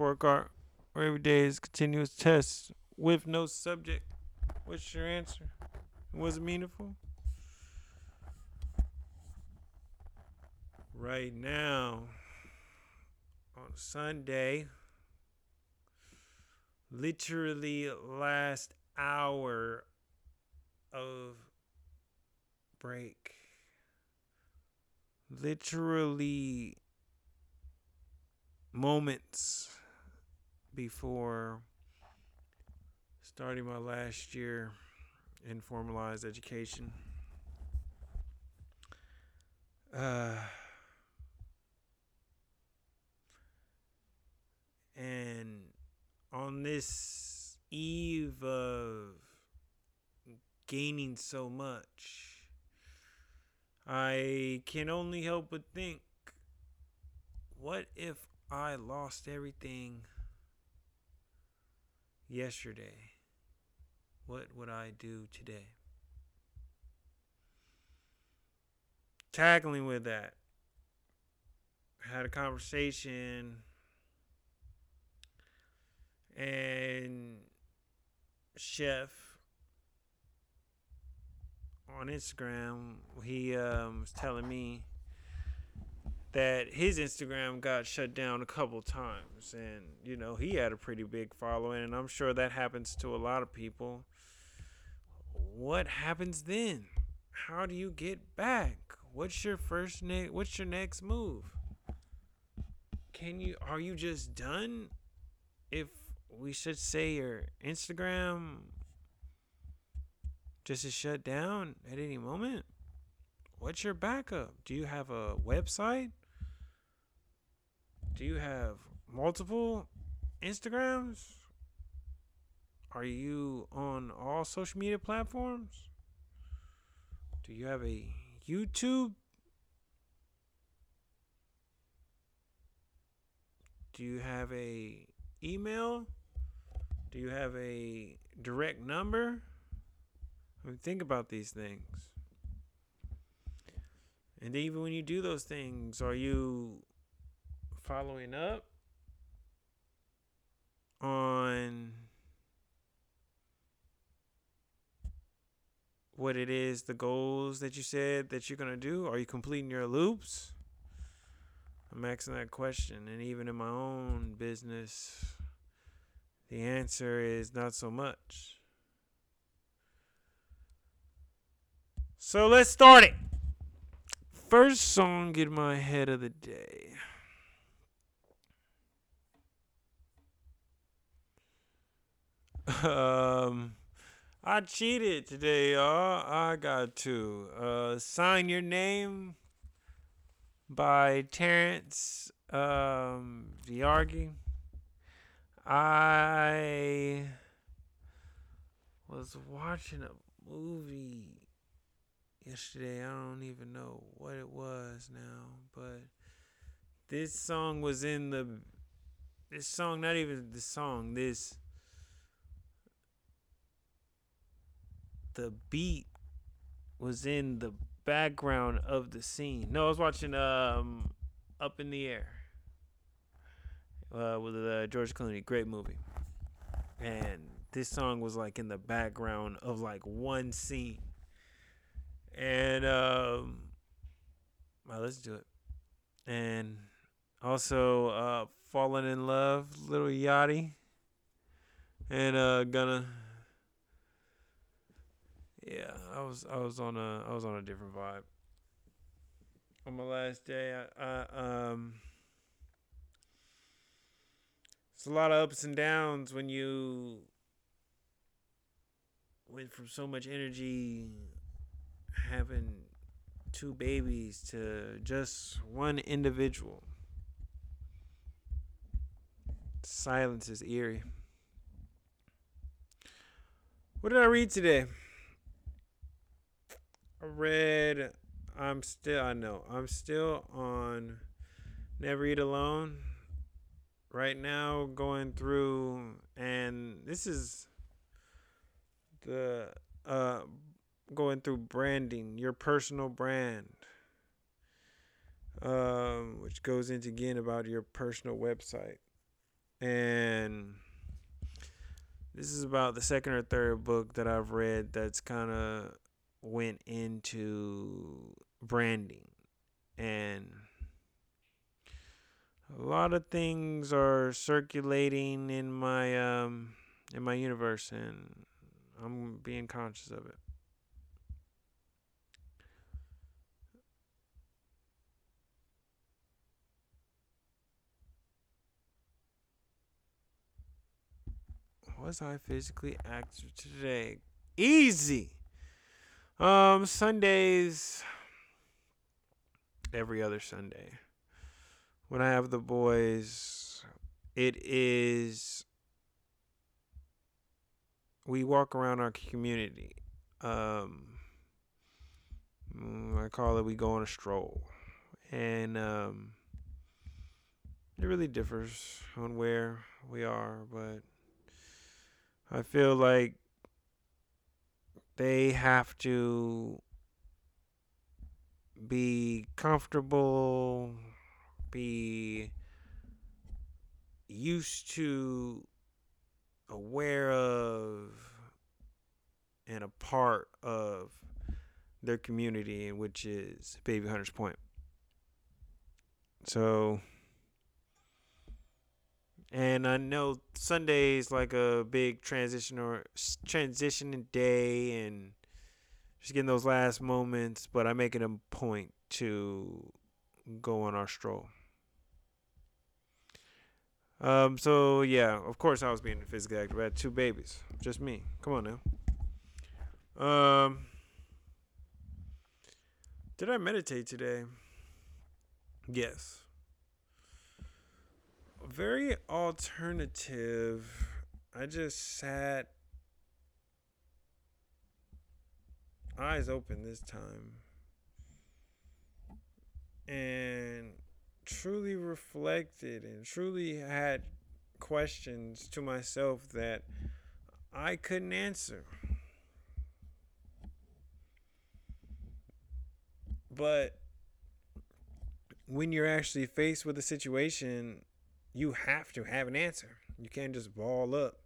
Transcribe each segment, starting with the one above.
card, where every day is continuous tests with no subject. What's your answer? Was it meaningful? Right now, on Sunday, literally last hour of break. Literally moments before starting my last year in formalized education. Uh, and on this eve of gaining so much, I can only help but think what if I lost everything yesterday? What would I do today? Tackling with that, I had a conversation and chef on Instagram, he um, was telling me that his Instagram got shut down a couple times, and you know he had a pretty big following, and I'm sure that happens to a lot of people. What happens then? How do you get back? What's your first ne- What's your next move? Can you? Are you just done? If we should say your Instagram just is shut down at any moment? What's your backup? Do you have a website? Do you have multiple Instagrams? Are you on all social media platforms? Do you have a YouTube? Do you have a email? Do you have a direct number? I mean, think about these things. And even when you do those things, are you following up on what it is, the goals that you said that you're going to do? Are you completing your loops? I'm asking that question. And even in my own business, the answer is not so much. So let's start it. First song in my head of the day. Um, I cheated today, y'all. I got to uh, sign your name by Terrence um, Viargi. I was watching a movie yesterday. I don't even know what it was now, but this song was in the this song, not even the song, this the beat was in the background of the scene. No, I was watching um Up in the Air uh, with uh, George Clooney. Great movie. And this song was like in the background of like one scene. And um well, let's do it. And also uh Falling in Love, Lil Yachty. And uh gonna yeah, I was I was on a I was on a different vibe. On my last day, I, I um it's a lot of ups and downs when you went from so much energy having two babies to just one individual. Silence is eerie. What did I read today? Read I'm still I know. I'm still on Never Eat Alone right now going through and this is the uh going through branding, your personal brand. Um which goes into again about your personal website. and this is about the second or third book that I've read that's kind of went into branding and a lot of things are circulating in my um in my universe and I'm being conscious of it. Was I physically active today? Easy. Um Sundays every other Sunday when I have the boys, it is we walk around our community. Um, mm, I call it we go on a stroll, and um, it really differs on where we are, but I feel like they have to be comfortable be used to, aware of, and a part of their community, which is Bayview Hunters Point. So, and I know Sunday is like a big transition or transitioning day, and just getting those last moments. But I make it a point to go on our stroll. Um, so yeah, of course I was being physically active. I had two babies, just me. Come on now. Um, did I meditate today? Yes. Very alternative. I just sat eyes open this time and truly reflected and truly had questions to myself that I couldn't answer. But when you're actually faced with a situation, you have to have an answer. You can't just ball up.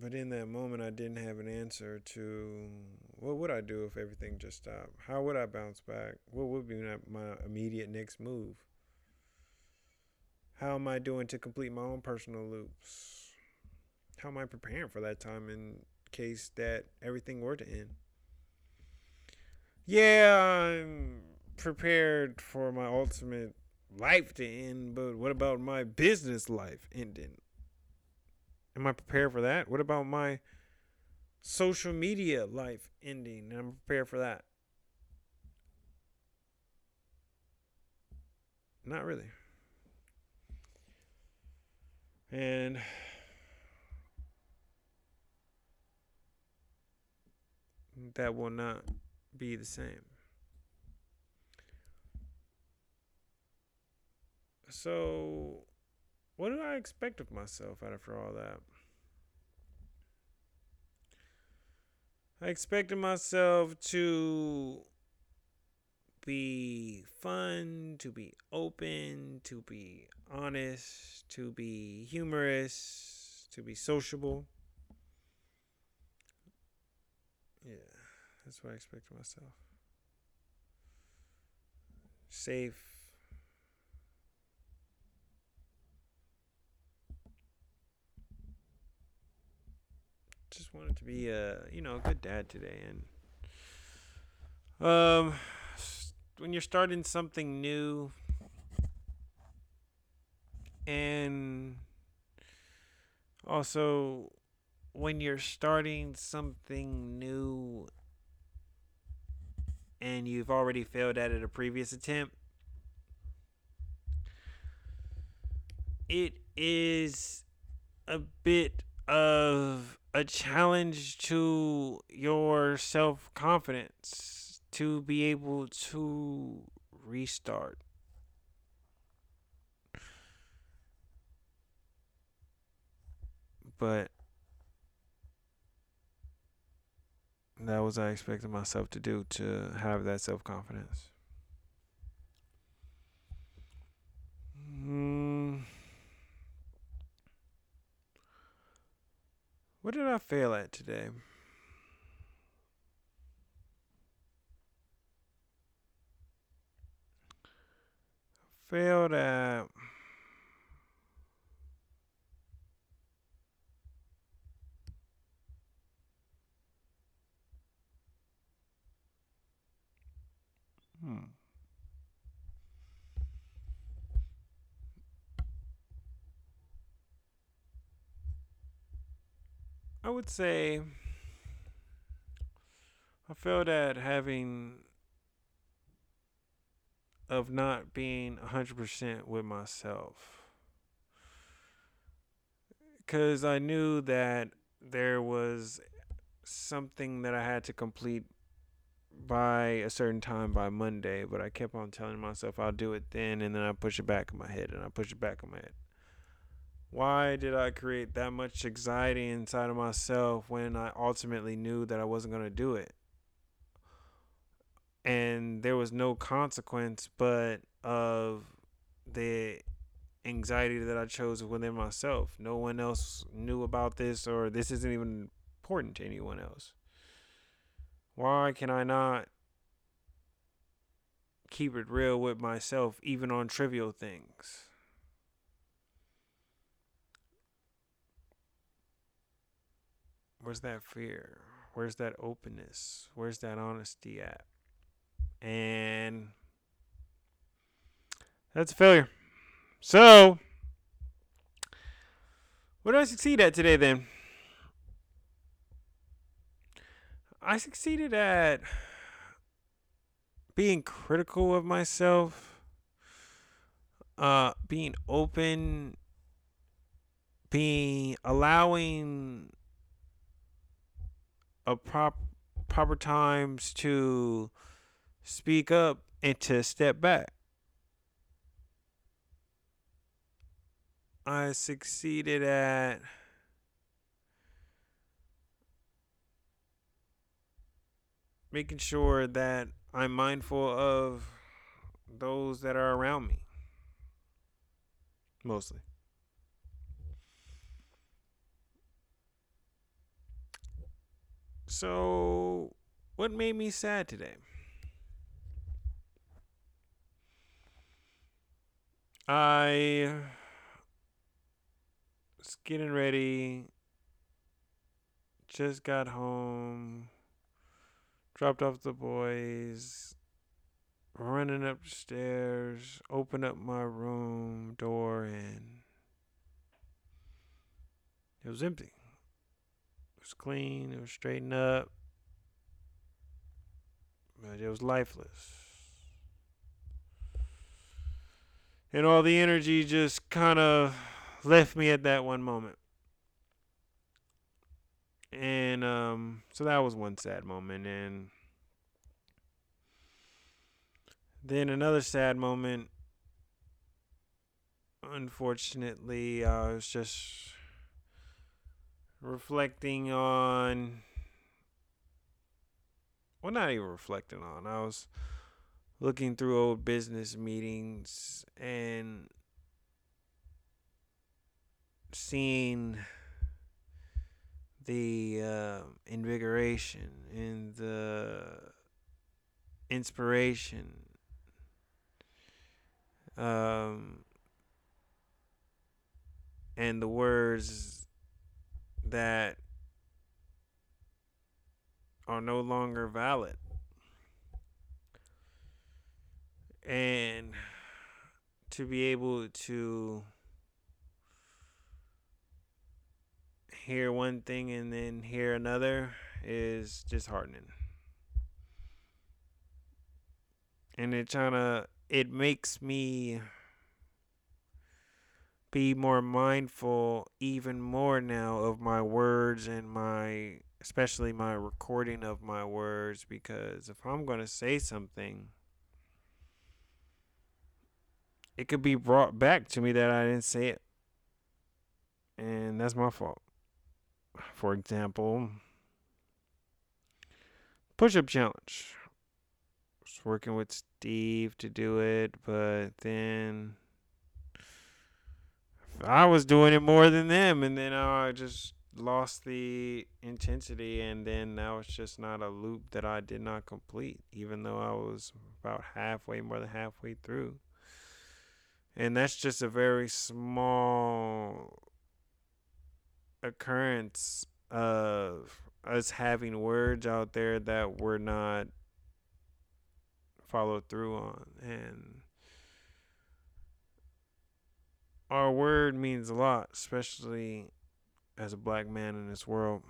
But in that moment, I didn't have an answer to what would I do if everything just stopped? How would I bounce back? What would be my immediate next move? How am I doing to complete my own personal loops? How am I preparing for that time in case that everything were to end? Yeah, I'm prepared for my ultimate life to end, but what about my business life ending? Am I prepared for that? What about my social media life ending, and I'm prepared for that. Not really. And that will not be the same. So, what did I expect of myself after all that? I expected myself to be fun, to be open, to be honest, to be humorous, to be sociable. Yeah, that's what I expected myself. Safe, wanted to be a you know a good dad today, and um, when you're starting something new, and also when you're starting something new and you've already failed at it a previous attempt, it is a bit of a challenge to your self confidence to be able to restart. But that was I expected myself to do to have that self confidence. Mm. What did I fail at today? Failed at. I would say I failed at having of not being 100% with myself. Cuz I knew that there was something that I had to complete by a certain time by Monday, but I kept on telling myself I'll do it then and then I push it back in my head and I push it back in my head. Why did I create that much anxiety inside of myself when I ultimately knew that I wasn't going to do it? And there was no consequence but of the anxiety that I chose within myself. No one else knew about this, or this isn't even important to anyone else. Why can I not keep it real with myself, even on trivial things? Where's that fear? Where's that openness? Where's that honesty at? And that's a failure. So, what did I succeed at today then? I succeeded at being critical of myself, uh, being open, being allowing a prop proper times to speak up and to step back. I succeeded at making sure that I'm mindful of those that are around me. Mostly. So, what made me sad today? I was getting ready, just got home, dropped off the boys, running upstairs, Opened up my room door, and it was empty was clean, it was straightened up, but it was lifeless. And all the energy just kind of left me at that one moment. And um, so that was one sad moment. And then another sad moment. Unfortunately, I was just reflecting on well not even reflecting on i was looking through old business meetings and seeing the uh, invigoration and the inspiration um, and the words that are no longer valid. And to be able to hear one thing and then hear another is disheartening. And it kind of it makes me be more mindful even more now of my words and my especially my recording of my words because if I'm going to say something it could be brought back to me that I didn't say it. And that's my fault. For example push-up challenge. I was working with Steve to do it but then I was doing it more than them, and then I just lost the intensity and then now it's just not a loop that I did not complete even though I was about halfway more than halfway through. And that's just a very small occurrence of us having words out there that we're not followed through on and our word means a lot especially as a black man in this world.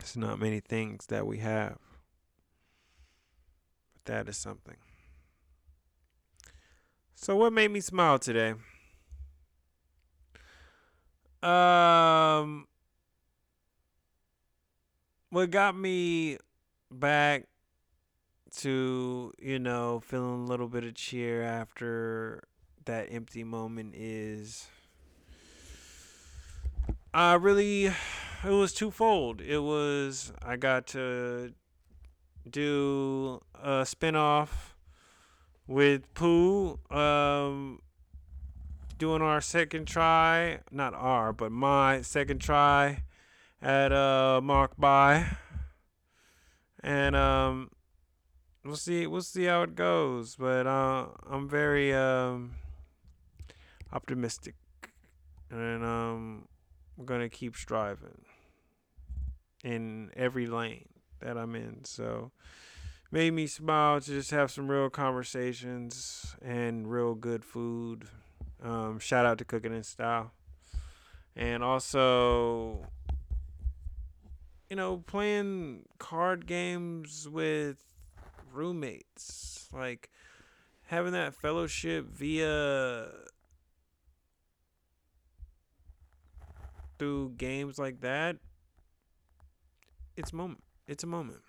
It's not many things that we have but that is something. So what made me smile today? Um, what got me back to you know feeling a little bit of cheer after that empty moment is I really it was twofold. It was I got to do a spinoff with Pooh um doing our second try, not our, but my second try at uh Mark by. And um we'll see we'll see how it goes, but uh I'm very um optimistic. And um I'm to keep striving in every lane that I'm in. So made me smile to just have some real conversations and real good food um, shout out to Cooking in Style. And also, you know, playing card games with roommates. Like having that fellowship via through games like that. It's moment. It's a moment.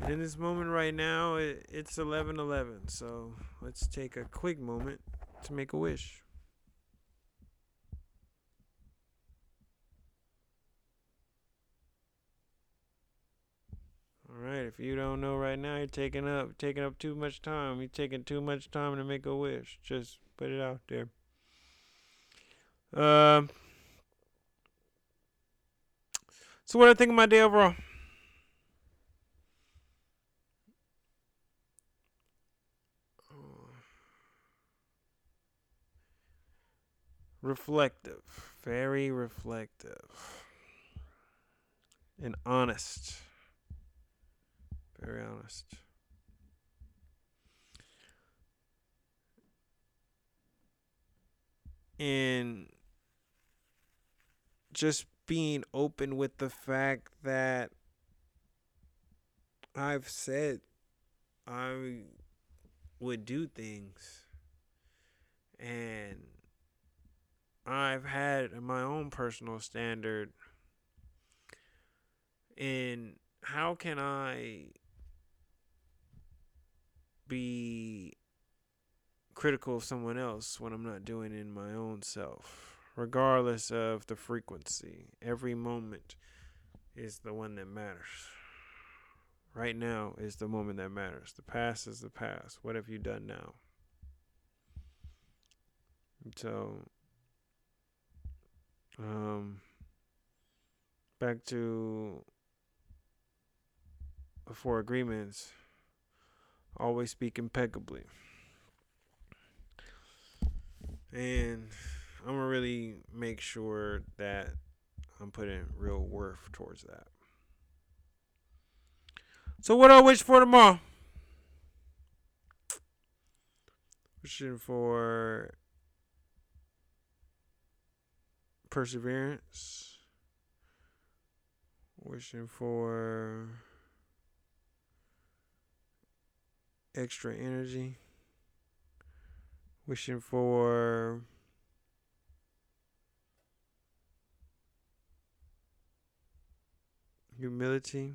And in this moment right now, it, it's 11:11. So let's take a quick moment to make a wish. All right, if you don't know right now, you're taking up taking up too much time. You're taking too much time to make a wish. Just put it out there. Um. So what do I think of my day overall? reflective, very reflective, and honest. Very honest. And just being open with the fact that I've said I would do things. And I've had my own personal standard in how can I be critical of someone else when I'm not doing it in my own self, regardless of the frequency. Every moment is the one that matters. Right now is the moment that matters. The past is the past. What have you done now? So um, back to four agreements. Always speak impeccably. And I'm gonna really make sure that I'm putting real worth towards that. So what do I wish for tomorrow? Wishing for perseverance. Wishing for extra energy. Wishing for humility.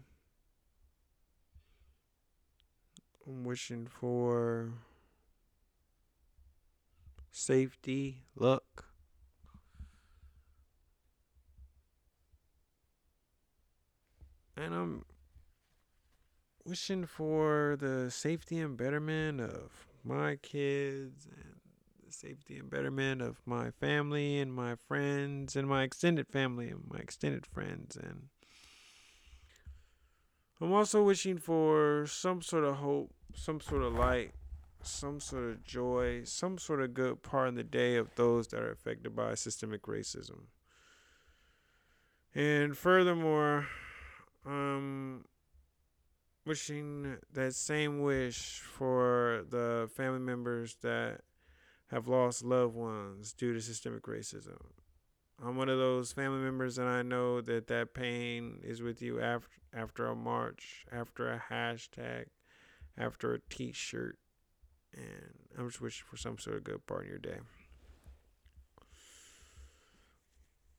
I'm wishing for safety, luck. and I'm wishing for the safety and betterment of my kids and the safety and betterment of my family and my friends and my extended family and my extended friends. And I'm also wishing for some sort of hope, some sort of light, some sort of joy, some sort of good part in the day of those that are affected by systemic racism. And furthermore, um, wishing that same wish for the family members that have lost loved ones due to systemic racism. I'm one of those family members, and I know that that pain is with you after after a march, after a hashtag, after a T-shirt, and I'm just wishing for some sort of good part in your day.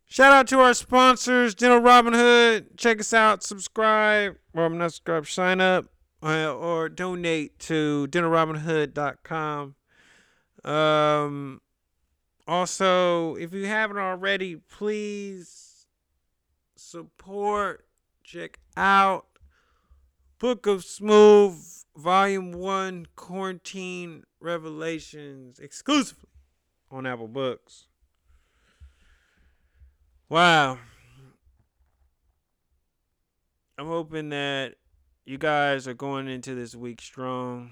Shout out to our sponsors, Dental Robin Hood. Check us out, subscribe, or I'm not subscribed, sign up, uh, or donate to dentalrobinhood.com. Um, also, if you haven't already, please support, check out Book of Smooth, Volume 1, Quarantine Revelations, exclusively on Apple Books. Wow. I'm hoping that you guys are going into this week strong,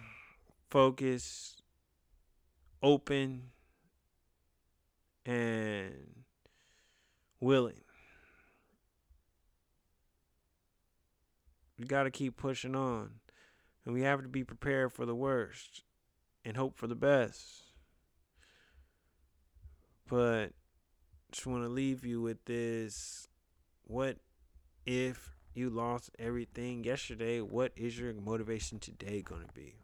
focused, open, and willing. We got to keep pushing on. And we have to be prepared for the worst and hope for the best. But just want to leave you with this. What if you lost everything yesterday? What is your motivation today going to be?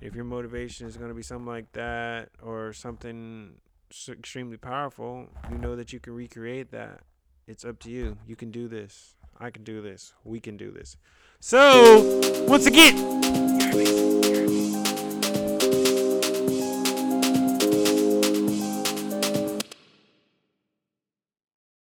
If your motivation is going to be something like that or something extremely powerful, you know that you can recreate that. It's up to you. You can do this. I can do this. We can do this. So, once again,